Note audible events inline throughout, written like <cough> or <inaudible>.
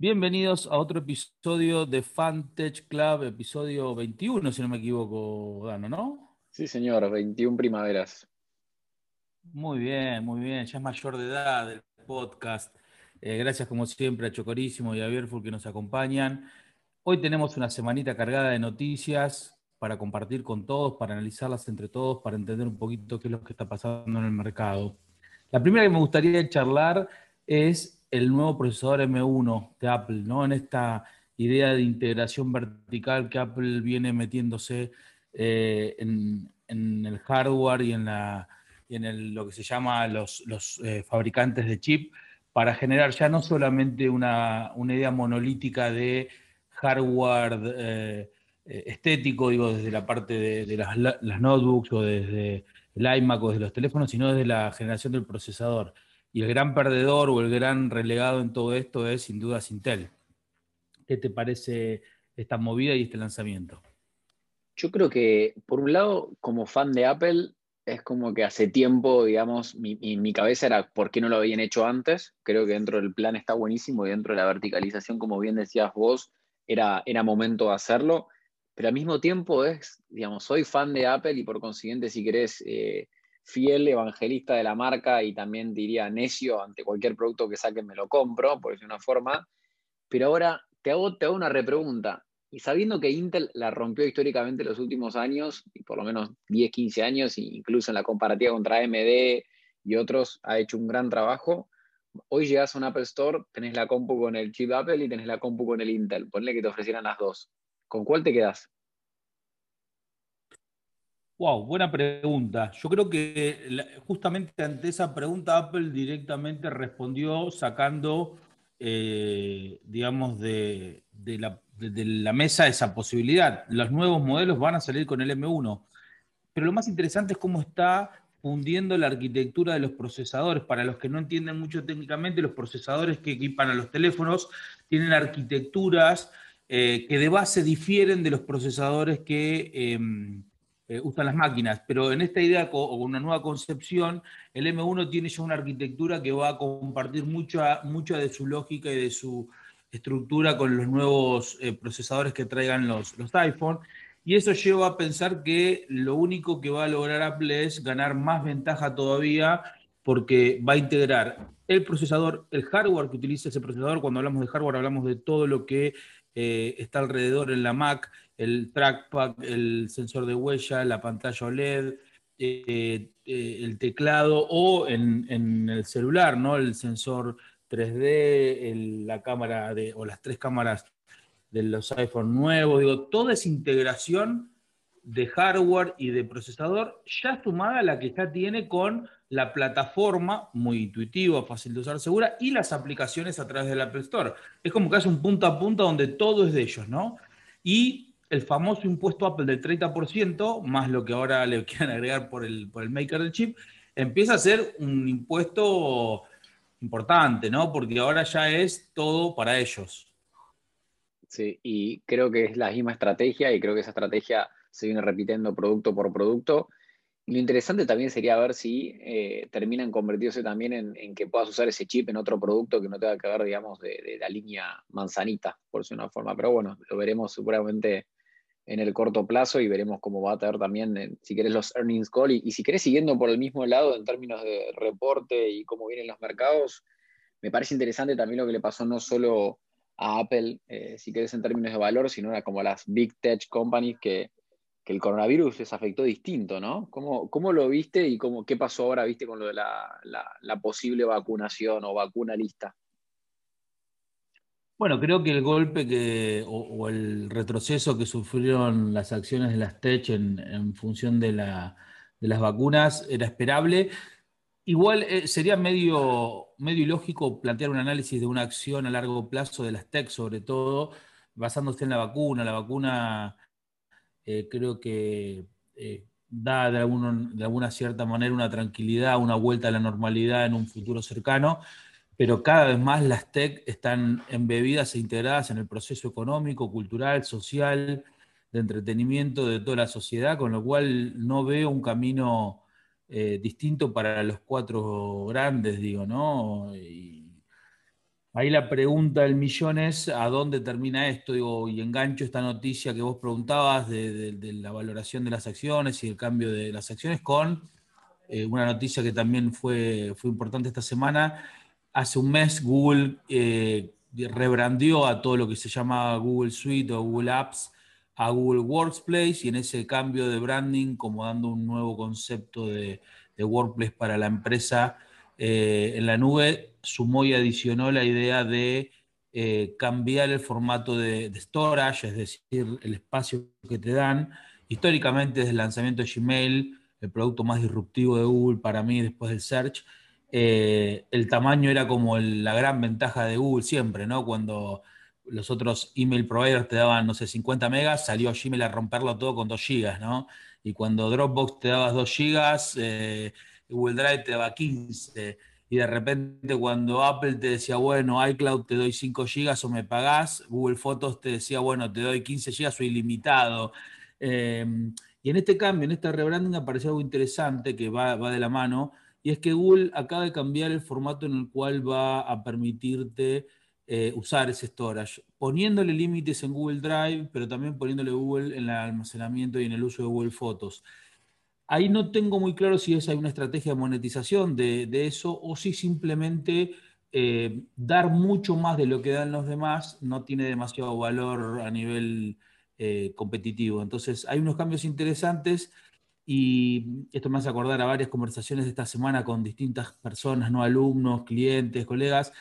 Bienvenidos a otro episodio de Fantech Club, episodio 21, si no me equivoco, Dano, ¿no? Sí, señor, 21 primaveras. Muy bien, muy bien, ya es mayor de edad del podcast. Eh, gracias como siempre a Chocorísimo y a Bierful que nos acompañan. Hoy tenemos una semanita cargada de noticias para compartir con todos, para analizarlas entre todos, para entender un poquito qué es lo que está pasando en el mercado. La primera que me gustaría charlar es el nuevo procesador M1 de Apple, ¿no? En esta idea de integración vertical que Apple viene metiéndose eh, en, el hardware y en, la, en lo que se llama los, eh, fabricantes de chip para generar ya no solamente una, idea monolítica de hardware eh, estético, digo, desde la parte de, las, las, notebooks o desde el iMac o desde los teléfonos, sino desde la generación del procesador. Y el gran perdedor o el gran relegado en todo esto es sin duda Intel. ¿Qué te parece esta movida y este lanzamiento? Yo creo que, por un lado, como fan de Apple, es como que hace tiempo, digamos, mi, mi, cabeza era por qué no lo habían hecho antes. Creo que dentro del plan está buenísimo y dentro de la verticalización, como bien decías vos, era, era momento de hacerlo. Pero al mismo tiempo es, digamos, soy fan de Apple y por consiguiente, si querés, eh, fiel evangelista de la marca y también diría necio ante cualquier producto que saquen me lo compro, por decir una forma. Pero ahora te hago, te hago una repregunta. Y sabiendo que Intel la rompió históricamente en los últimos años, y por lo menos 10, 15 años, incluso en la comparativa contra AMD y otros, ha hecho un gran trabajo. Hoy llegas a un Apple Store, tenés la compu con el chip Apple y tenés la compu con el Intel. Ponle que te ofrecieran las dos. ¿Con cuál te quedas? Wow, buena pregunta. Yo creo que justamente ante esa pregunta Apple directamente respondió sacando, eh, digamos, de, la, mesa esa posibilidad. Los nuevos modelos van a salir con el M1, pero lo más interesante es cómo está fundiendo la arquitectura de los procesadores. Para los que no entienden mucho técnicamente, los procesadores que equipan a los teléfonos tienen arquitecturas eh, que de base difieren de los procesadores que em, eh, usan las máquinas, pero en esta idea o una nueva concepción, el M1 tiene ya una arquitectura que va a compartir mucha, mucha de su lógica y de su estructura con los nuevos eh, procesadores que traigan los, los iPhone. Y eso lleva a pensar que lo único que va a lograr Apple es ganar más ventaja todavía porque va a integrar el procesador, el hardware que utiliza ese procesador. Cuando hablamos de hardware hablamos de todo lo que eh, está alrededor en la Mac, el trackpad, el sensor de huella, la pantalla OLED, eh, eh, el teclado o en, el celular, ¿no? El sensor 3D, la cámara de, o las tres cámaras de los iPhone nuevos, digo, toda esa integración de hardware y de procesador ya sumada a la que ya tiene con la plataforma, muy intuitiva, fácil de usar, segura, y las aplicaciones a través del Apple Store. Es como que hace un punto a punto donde todo es de ellos, ¿no? Y el famoso impuesto Apple del 30%, más lo que ahora le <laughs> quieren agregar por el, por el maker del chip, empieza a ser un impuesto importante, ¿no? Porque ahora ya es todo para ellos. Sí, y creo que es la misma estrategia y creo que esa estrategia se viene repitiendo producto por producto. Lo interesante también sería ver si eh, terminan convirtiéndose también en, que puedas usar ese chip en otro producto que no tenga que ver, digamos, de, de la línea manzanita, por decir una forma. Pero bueno, lo veremos seguramente en el corto plazo y veremos cómo va a tener también, si querés, los earnings call. Y, si querés, siguiendo por el mismo lado en términos de reporte y cómo vienen los mercados, me parece interesante también lo que le pasó no solo a Apple, eh, si querés, en términos de valor, sino a como a las big tech companies que, el coronavirus les afectó distinto, ¿no? ¿Cómo, cómo lo viste y cómo, qué pasó ahora, viste, con lo de la, la posible vacunación o vacuna lista? Bueno, creo que el golpe que, o, el retroceso que sufrieron las acciones de las TECH en, función de, las vacunas era esperable. Igual eh, sería medio, medio ilógico plantear un análisis de una acción a largo plazo de las TEC, sobre todo basándose en la vacuna. La vacuna eh, creo que eh, da de, de alguna cierta manera una tranquilidad, una vuelta a la normalidad en un futuro cercano pero cada vez más las TEC están embebidas e integradas en el proceso económico, cultural, social, de entretenimiento de toda la sociedad, con lo cual no veo un camino eh, distinto para los cuatro grandes, digo, ¿no? Ahí la pregunta del millón es a dónde termina esto, digo, y engancho esta noticia que vos preguntabas de, la valoración de las acciones y el cambio de las acciones con eh, una noticia que también fue, fue importante esta semana. Hace un mes Google eh, rebrandió a todo lo que se llama Google Suite o Google Apps a Google Workspace y en ese cambio de branding, como dando un nuevo concepto de, Workplace para la empresa eh, en la nube, sumó y adicionó la idea de eh, cambiar el formato de, storage, es decir, el espacio que te dan. Históricamente, desde el lanzamiento de Gmail, el producto más disruptivo de Google para mí después del search, eh, el tamaño era como la gran ventaja de Google siempre, ¿no? Cuando los otros email providers te daban, no sé, 50 megas, salió Gmail a romperlo todo con 2 gigas, ¿no? Y cuando Dropbox te daba 2 gigas, eh, Google Drive te daba 15. Y de repente cuando Apple te decía, bueno, iCloud te doy 5 gigas o me pagás, Google Fotos te decía, bueno, te doy 15 gigas o ilimitado. Em, y en este cambio, en este rebranding apareció algo interesante que va, va de la mano, y es que Google acaba de cambiar el formato en el cual va a permitirte eh, usar ese storage, poniéndole límites en Google Drive, pero también poniéndole Google en el almacenamiento y en el uso de Google Fotos. Ahí no tengo muy claro si es hay una estrategia de monetización de, eso o si simplemente eh, dar mucho más de lo que dan los demás no tiene demasiado valor a nivel eh, competitivo. Entonces hay unos cambios interesantes y esto me hace acordar a varias conversaciones de esta semana con distintas personas, no alumnos, clientes, colegas,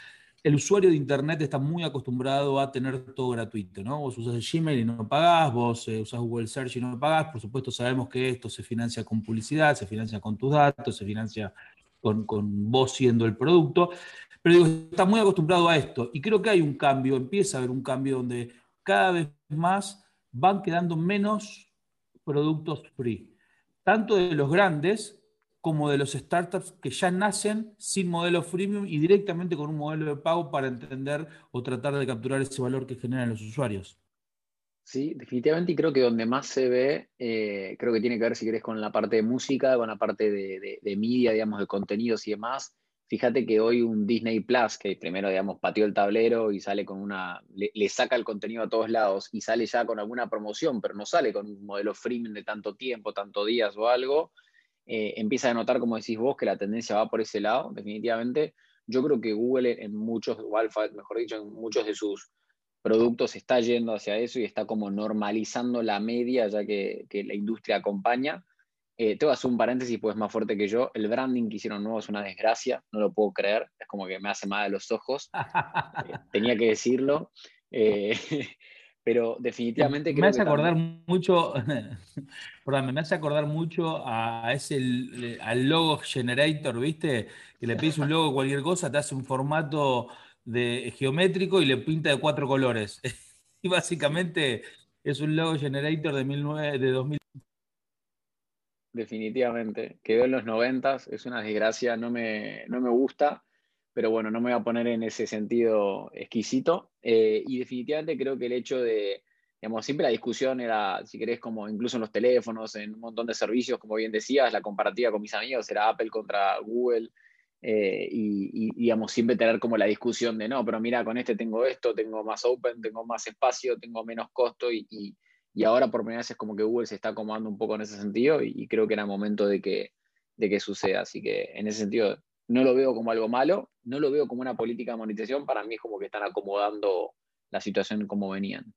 el usuario de Internet está muy acostumbrado a tener todo gratuito, ¿no? Vos usas Gmail y no pagás, vos eh, usas Google Search y no pagás, por supuesto sabemos que esto se financia con publicidad, se financia con tus datos, se financia con, vos siendo el producto, pero digo, está muy acostumbrado a esto y creo que hay un cambio, empieza a haber un cambio donde cada vez más van quedando menos productos free, tanto de los grandes como de los startups que ya nacen sin modelo freemium y directamente con un modelo de pago para entender o tratar de capturar ese valor que generan los usuarios. Sí, definitivamente, y creo que donde más se ve, eh, creo que tiene que ver, si querés, con la parte de música, con la parte de, de, media, digamos, de contenidos y demás. Fíjate que hoy un Disney Plus, que primero, digamos, pateó el tablero y sale con una, le, saca el contenido a todos lados y sale ya con alguna promoción, pero no sale con un modelo freemium de tanto tiempo, tanto días o algo, eh, empieza a notar, como decís vos, que la tendencia va por ese lado, definitivamente. Yo creo que Google en muchos, o Alphabet, mejor dicho, en muchos de sus productos está yendo hacia eso y está como normalizando la media, ya que, la industria acompaña. Eh, te voy a hacer un paréntesis, pues más fuerte que yo. El branding que hicieron nuevo es una desgracia, no lo puedo creer, es como que me hace mal de los ojos. <laughs> Eh, tenía que decirlo. <laughs> pero definitivamente me hace acordar mucho <laughs> perdón, me hace acordar mucho a ese al logo generator viste que le pides un logo cualquier cosa te hace un formato de geométrico y le pinta de cuatro colores y básicamente es un logo generator de 2009 de 2000 definitivamente quedó en los noventas es una desgracia no me no me gusta pero bueno, no me voy a poner en ese sentido exquisito. Eh, y definitivamente creo que el hecho de, digamos, siempre la discusión era, si querés, como incluso en los teléfonos, en un montón de servicios, como bien decías, la comparativa con mis amigos era Apple contra Google. Eh, y, digamos, siempre tener como la discusión de, no, pero mira, con este tengo esto, tengo más open, tengo más espacio, tengo menos costo y, y ahora por primera vez es como que Google se está acomodando un poco en ese sentido y, creo que era momento de que, de que suceda. Así que en ese sentido no lo veo como algo malo, no lo veo como una política de monetización, para mí es como que están acomodando la situación como venían.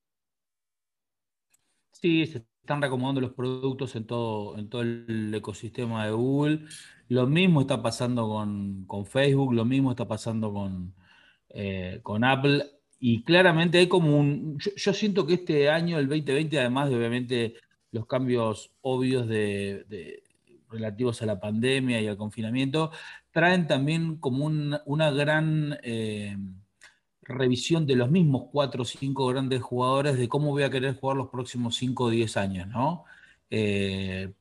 Sí, se están reacomodando los productos en todo, en todo el ecosistema de Google. Lo mismo está pasando con, Facebook, lo mismo está pasando con, eh, con Apple. Y claramente hay como un... Yo, siento que este año, el 2020, además de obviamente los cambios obvios de relativos a la pandemia y al confinamiento, traen también como una gran eh, revisión de los mismos cuatro o cinco grandes jugadores de cómo voy a querer jugar los próximos cinco o diez años, ¿no? Eh,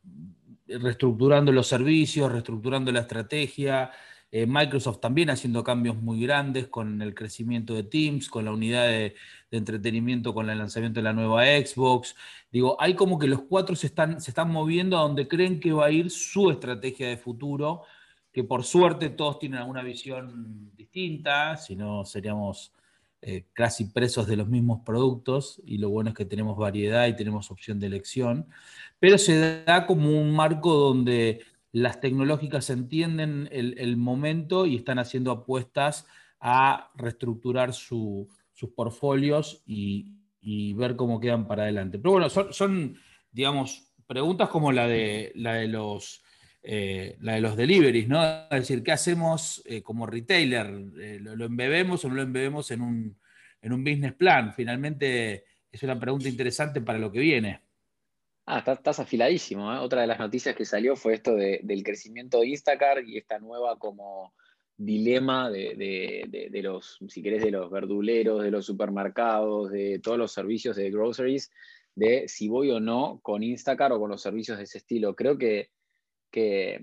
reestructurando los servicios, reestructurando la estrategia, eh, Microsoft también haciendo cambios muy grandes con el crecimiento de Teams, con la unidad de, entretenimiento, con el lanzamiento de la nueva Xbox. Digo, hay como que los cuatro se están, moviendo a donde creen que va a ir su estrategia de futuro que por suerte todos tienen alguna visión distinta, si no seríamos eh, casi presos de los mismos productos y lo bueno es que tenemos variedad y tenemos opción de elección, pero se da como un marco donde las tecnológicas entienden el, momento y están haciendo apuestas a reestructurar sus portfolios y, ver cómo quedan para adelante. Pero bueno, son, digamos, preguntas como la de, la de los eh, la de los deliveries, ¿no? Es decir, ¿qué hacemos eh, como retailer? Eh, ¿lo, embebemos o no lo embebemos en un, en un business plan? Finalmente es una pregunta interesante para lo que viene. Ah, estás, afiladísimo. Otra de las noticias que salió fue esto del crecimiento de Instacart y esta nueva como dilema de, los, si querés, de los verduleros, de los supermercados, de todos los servicios de groceries, de si voy o no con Instacart o con los servicios de ese estilo. Creo que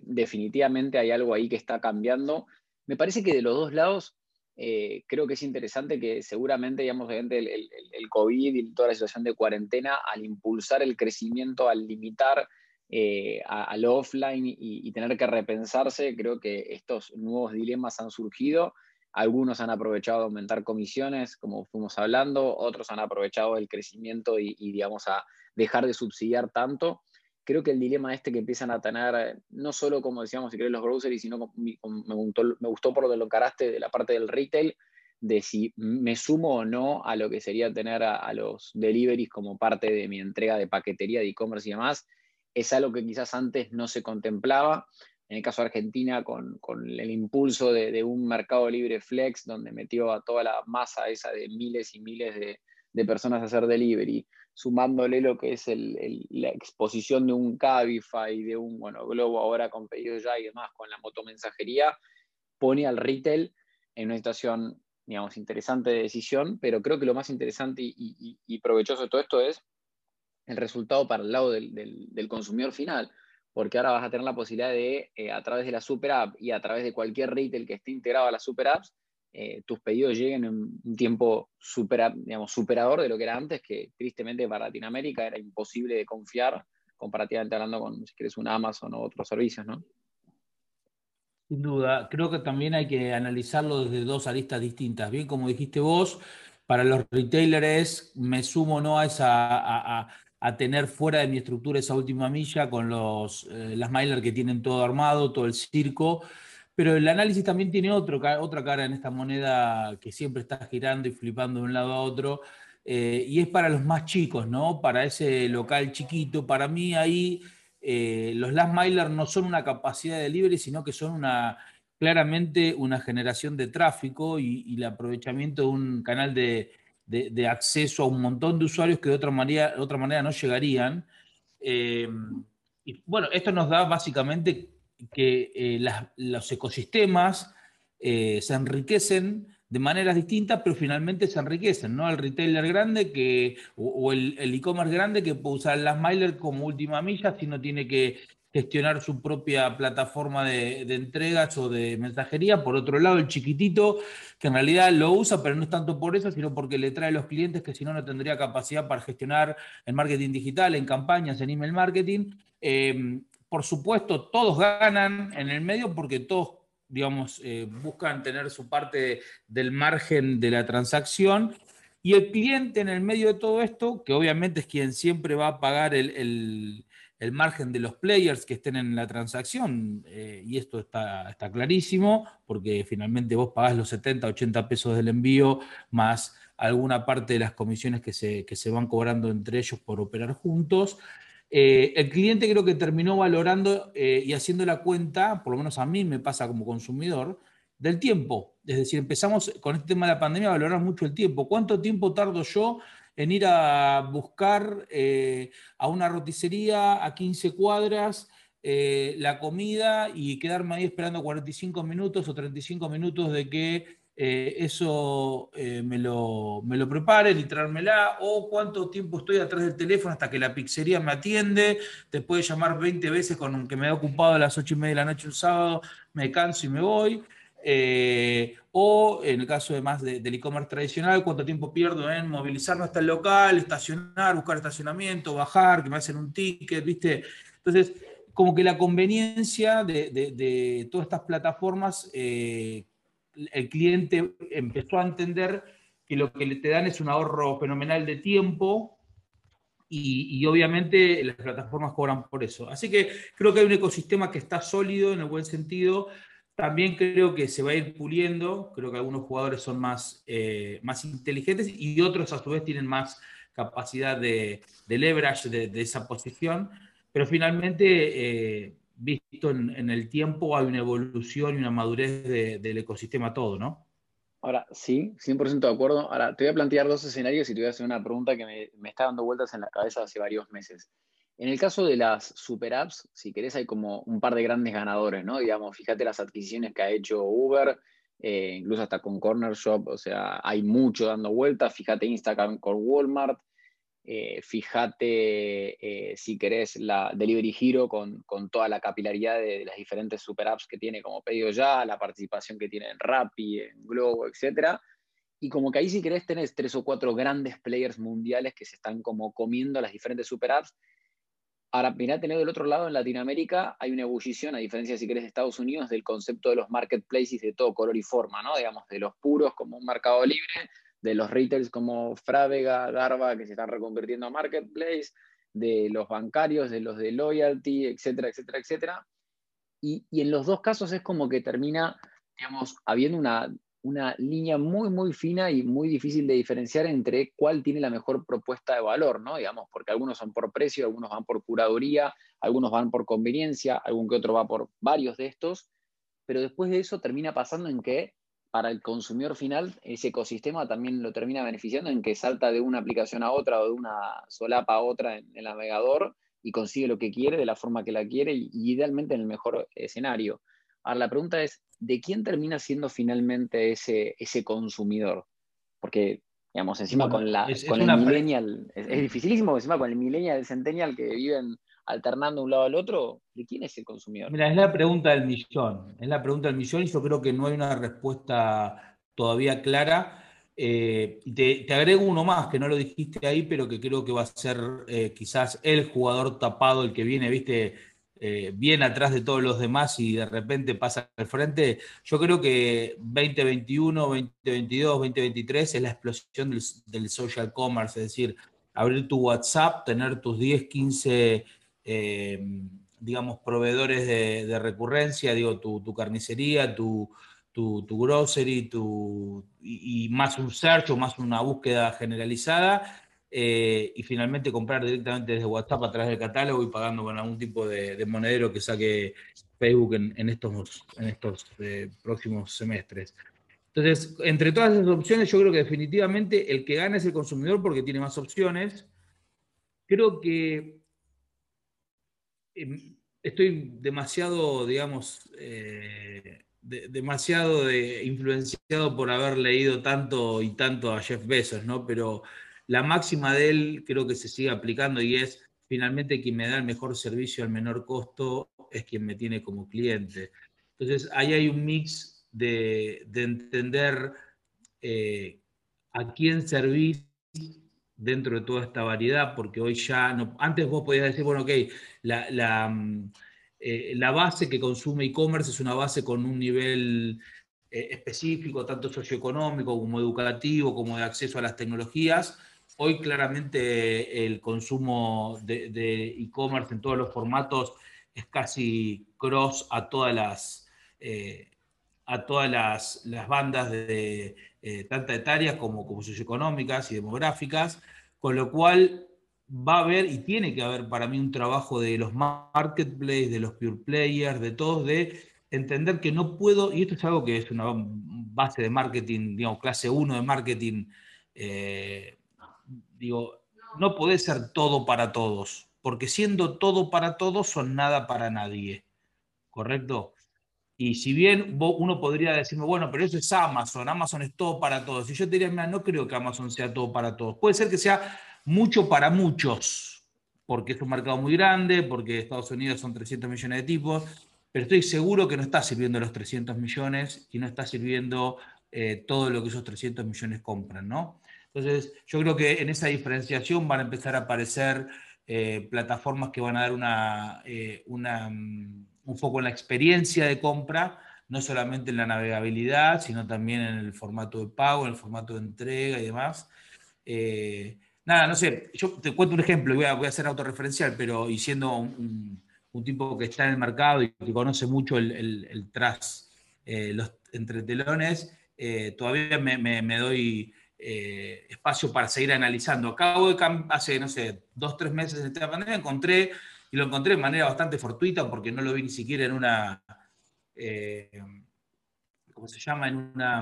definitivamente hay algo ahí que está cambiando. Me parece que de los dos lados, eh, creo que es interesante que seguramente, digamos, el, el, el, COVID y toda la situación de cuarentena, al impulsar el crecimiento, al limitar eh, al offline y, tener que repensarse, creo que estos nuevos dilemas han surgido. Algunos han aprovechado de aumentar comisiones, como fuimos hablando, otros han aprovechado el crecimiento y, y digamos, a dejar de subsidiar tanto creo que el dilema este que empiezan a tener, no solo como decíamos, si querés, los groceries, sino me, gustó, me gustó por lo que lo encaraste de la parte del retail, de si me sumo o no a lo que sería tener a, los deliveries como parte de mi entrega de paquetería, de e-commerce y demás, es algo que quizás antes no se contemplaba. En el caso de Argentina, con, el impulso de, un mercado libre flex, donde metió a toda la masa esa de miles y miles de, de personas a hacer delivery, sumándole lo que es la exposición de un Cabify, de un bueno, Globo ahora con pedido ya y demás, con la motomensajería, pone al retail en una situación, digamos, interesante de decisión, pero creo que lo más interesante y, provechoso de todo esto es el resultado para el lado del, consumidor final, porque ahora vas a tener la posibilidad de, eh, a través de la super app y a través de cualquier retail que esté integrado a las super apps, eh, tus pedidos lleguen en un tiempo digamos, superador de lo que era antes, que tristemente para Latinoamérica era imposible de confiar comparativamente hablando con, si quieres, un Amazon o otros servicios, ¿no? Sin duda, creo que también hay que analizarlo desde dos aristas distintas. Bien, como dijiste vos, para los retailers me sumo no a esa a, tener fuera de mi estructura esa última milla con los eh, las mailers que tienen todo armado, todo el circo pero el análisis también tiene otra cara en esta moneda que siempre está girando y flipando de un lado a otro, eh, y es para los más chicos, ¿no? Para ese local chiquito. Para mí ahí eh, los last milers no son una capacidad de delivery, sino que son una, claramente una generación de tráfico y, el aprovechamiento de un canal de, acceso a un montón de usuarios que de otra manera, de otra manera no llegarían. Eh, y bueno, esto nos da básicamente que eh, los ecosistemas eh, se enriquecen de maneras distintas, pero finalmente se enriquecen, ¿no? El retailer grande que, o, el e-commerce grande que puede usar las Mailer como última milla si no tiene que gestionar su propia plataforma de, entregas o de mensajería. Por otro lado, el chiquitito, que en realidad lo usa, pero no es tanto por eso, sino porque le trae los clientes que si no, no tendría capacidad para gestionar el marketing digital, en campañas, en email marketing. Eh, por supuesto, todos ganan en el medio porque todos, digamos, eh, buscan tener su parte del margen de la transacción. Y el cliente en el medio de todo esto, que obviamente es quien siempre va a pagar el, margen de los players que estén en la transacción, eh, y esto está, está, clarísimo, porque finalmente vos pagás los 70, 80 pesos del envío, más alguna parte de las comisiones que se, que se van cobrando entre ellos por operar juntos. Eh, el cliente creo que terminó valorando eh, y haciendo la cuenta, por lo menos a mí me pasa como consumidor, del tiempo. Es decir, empezamos con este tema de la pandemia a valorar mucho el tiempo. ¿Cuánto tiempo tardo yo en ir a buscar eh, a una roticería a 15 cuadras la comida y quedarme ahí esperando 45 minutos o 35 minutos de que eh, eso eh, me, lo, me, lo, preparen y traérmela, o cuánto tiempo estoy atrás del teléfono hasta que la pizzería me atiende, te puede llamar 20 veces con que me he ocupado a las 8 y media de la noche un sábado, me canso y me voy. Eh, o en el caso de más del e-commerce tradicional, cuánto tiempo pierdo en movilizarme hasta el local, estacionar, buscar estacionamiento, bajar, que me hacen un ticket, ¿viste? Entonces, como que la conveniencia de, todas estas plataformas, el cliente empezó a entender que lo que te dan es un ahorro fenomenal de tiempo y, obviamente las plataformas cobran por eso. Así que creo que hay un ecosistema que está sólido en el buen sentido. También creo que se va a ir puliendo, creo que algunos jugadores son más, eh, más inteligentes y otros a su vez tienen más capacidad de, leverage de, esa posición, pero finalmente, eh, visto en, el tiempo, hay una evolución y una madurez del ecosistema todo, ¿no? Ahora, sí, 100% de acuerdo. Ahora, te voy a plantear dos escenarios y te voy a hacer una pregunta que me, está dando vueltas en la cabeza hace varios meses. En el caso de las super apps, si querés, hay como un par de grandes ganadores, ¿no? Digamos, fíjate las adquisiciones que ha hecho Uber, eh, incluso hasta con Corner Shop, o sea, hay mucho dando vueltas. Fíjate Instagram con Walmart, eh, fíjate, eh, si querés, la Delivery Hero con, toda la capilaridad de, las diferentes super apps que tiene como pedido ya, la participación que tiene en Rappi, en Globo, etc. Y como que ahí si querés tenés tres o cuatro grandes players mundiales que se están como comiendo las diferentes super apps. Ahora, mirá, tener del otro lado en Latinoamérica hay una ebullición, a diferencia si querés de Estados Unidos, del concepto de los marketplaces de todo color y forma, ¿no? Digamos, de los puros como un mercado libre, de los retails como Frávega, Garba, que se están reconvirtiendo a marketplace, de los bancarios, de los de loyalty, etcétera, etcétera, etcétera. Y, en los dos casos es como que termina, digamos, habiendo una, una línea muy, muy fina y muy difícil de diferenciar entre cuál tiene la mejor propuesta de valor, ¿no? Digamos, porque algunos son por precio, algunos van por curaduría, algunos van por conveniencia, algún que otro va por varios de estos, pero después de eso termina pasando en que para el consumidor final, ese ecosistema también lo termina beneficiando en que salta de una aplicación a otra o de una solapa a otra en el navegador y consigue lo que quiere de la forma que la quiere y, idealmente en el mejor escenario. Ahora, la pregunta es, ¿de quién termina siendo finalmente ese, ese consumidor? Porque, digamos, encima con, la, con el millennial, es, es, dificilísimo, encima con el millennial, el centennial que viven alternando un lado al otro, ¿de quién es el consumidor? Mira, es la pregunta del millón, es la pregunta del millón y yo creo que no hay una respuesta todavía clara. Eh, te, agrego uno más, que no lo dijiste ahí, pero que creo que va a ser eh, quizás el jugador tapado, el que viene, viste, eh, bien atrás de todos los demás y de repente pasa al frente. Yo creo que 2021, 2022, 2023 es la explosión del, del social commerce, es decir, abrir tu WhatsApp, tener tus 10, 15 eh, digamos, proveedores de, recurrencia, digo, tu, carnicería, tu, tu, grocery, tu, y, más un search o más una búsqueda generalizada, eh, y finalmente comprar directamente desde WhatsApp a través del catálogo y pagando con algún tipo de, monedero que saque Facebook en, estos, en estos eh, próximos semestres. Entonces, entre todas esas opciones, yo creo que definitivamente el que gana es el consumidor porque tiene más opciones. Creo que estoy demasiado, digamos, eh, demasiado influenciado por haber leído tanto y tanto a Jeff Bezos, ¿no? Pero la máxima de él creo que se sigue aplicando y es, finalmente, quien me da el mejor servicio al menor costo es quien me tiene como cliente. Entonces, ahí hay un mix de, entender eh, a quién servís dentro de toda esta variedad, porque hoy ya no, antes vos podías decir, bueno, ok, la, mm, eh, la, base que consume e-commerce es una base con un nivel eh, específico, tanto socioeconómico como educativo, como de acceso a las tecnologías. Hoy claramente el consumo de e-commerce en todos los formatos es casi cross a todas las, eh, a todas las, las bandas de, eh, tanto etarias como, como socioeconómicas y demográficas, con lo cual va a haber y tiene que haber para mí un trabajo de los marketplaces, de los pure players, de todos, de entender que no puedo, y esto es algo que es una base de marketing, digamos, clase 1 de marketing, eh, digo, no puede ser todo para todos, porque siendo todo para todos son nada para nadie, ¿correcto? Y si bien uno podría decirme, bueno, pero eso es Amazon, Amazon es todo para todos. Y yo te diría, mira, no creo que Amazon sea todo para todos. Puede ser que sea mucho para muchos, porque es un mercado muy grande, porque Estados Unidos son 300 millones de tipos, pero estoy seguro que no está sirviendo los 300 millones y no está sirviendo eh, todo lo que esos 300 millones compran, ¿no? Entonces, yo creo que en esa diferenciación van a empezar a aparecer eh, plataformas que van a dar una, eh, mm, un foco en la experiencia de compra, no solamente en la navegabilidad, sino también en el formato de pago, en el formato de entrega y demás. Eh, nada, no sé, yo te cuento un ejemplo, voy a, voy a ser autorreferencial, pero y siendo un, tipo que está en el mercado y que conoce mucho el, tras, los entretelones, todavía me, me doy eh, espacio para seguir analizando. Acabo de, hace, no sé, dos, tres meses de esta pandemia, encontré, y lo encontré de manera bastante fortuita porque no lo vi ni siquiera en una, eh, ¿cómo se llama? En una,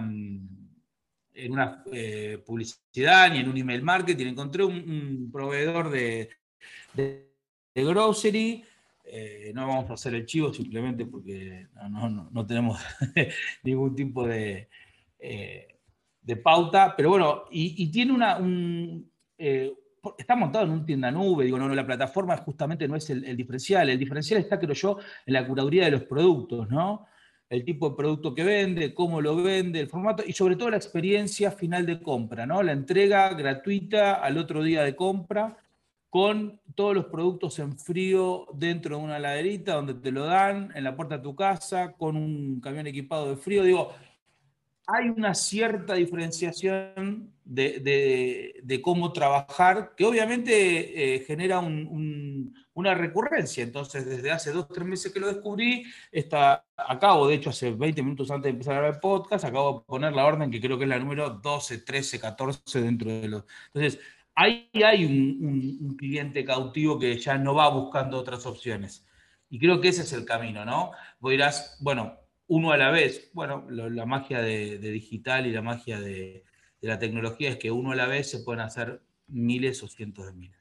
en una eh, publicidad ni en un email marketing. Encontré un, proveedor de, de, grocery. no vamos a hacer el chivo simplemente porque no, no, no tenemos <laughs> ningún tipo de de pauta, pero bueno, y, tiene una... Eh, está montado en un tienda nube, digo, no, no, la plataforma justamente no es el, diferencial, el diferencial está, creo yo, en la curaduría de los productos, ¿no? El tipo de producto que vende, cómo lo vende, el formato y sobre todo la experiencia final de compra, ¿no? La entrega gratuita al otro día de compra con todos los productos en frío dentro de una laderita donde te lo dan en la puerta de tu casa, con un camión equipado de frío. Digo, hay una cierta diferenciación de, cómo trabajar, que obviamente eh, genera una recurrencia. Entonces, desde hace dos, tres meses que lo descubrí, está, acabo, de hecho, hace 20 minutos antes de empezar a grabar el podcast, acabo de poner la orden que creo que es la número 12, 13, 14 dentro de los... Entonces, ahí hay un, un cliente cautivo que ya no va buscando otras opciones. Y creo que ese es el camino, ¿no? Vos dirás, bueno, uno a la vez. Bueno, la magia de, digital y la magia de, la tecnología es que uno a la vez se pueden hacer miles o cientos de miles.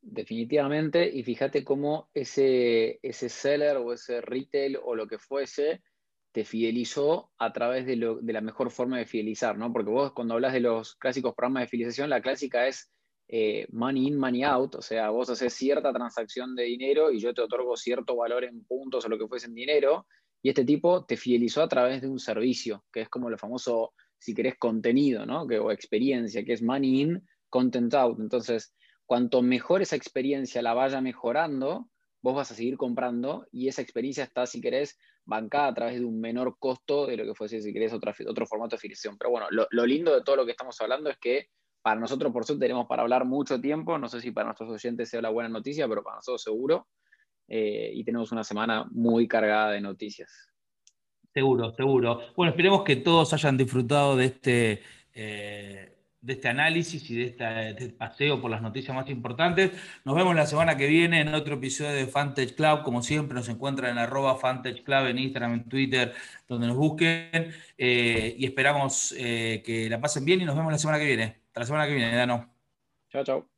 Definitivamente, y fíjate cómo ese, ese seller o ese retail o lo que fuese te fidelizó a través de, la mejor forma de fidelizar, ¿no? Porque vos cuando hablas de los clásicos programas de fidelización, la clásica es eh, money in, money out, o sea, vos haces cierta transacción de dinero y yo te otorgo cierto valor en puntos o lo que fuese en dinero, y este tipo te fidelizó a través de un servicio, que es como lo famoso, si querés, contenido, ¿no? Que, o experiencia, que es money in, content out. Entonces, cuanto mejor esa experiencia la vaya mejorando, vos vas a seguir comprando y esa experiencia está, si querés, bancada a través de un menor costo de lo que fuese, si querés, otro, otro formato de fidelización. Pero bueno, lo, lo, lindo de todo lo que estamos hablando es que para nosotros, por suerte, tenemos para hablar mucho tiempo. No sé si para nuestros oyentes sea la buena noticia, pero para nosotros seguro. Eh, y tenemos una semana muy cargada de noticias. Seguro, seguro. Bueno, esperemos que todos hayan disfrutado de este, eh, de este análisis y de, este paseo por las noticias más importantes. Nos vemos la semana que viene en otro episodio de Fantech Club. Como siempre, nos encuentran en arroba Fantech Club en Instagram, en Twitter, donde nos busquen. Eh, y esperamos que la pasen bien y nos vemos la semana que viene. Hasta la semana que viene, Dano. Chao, chao.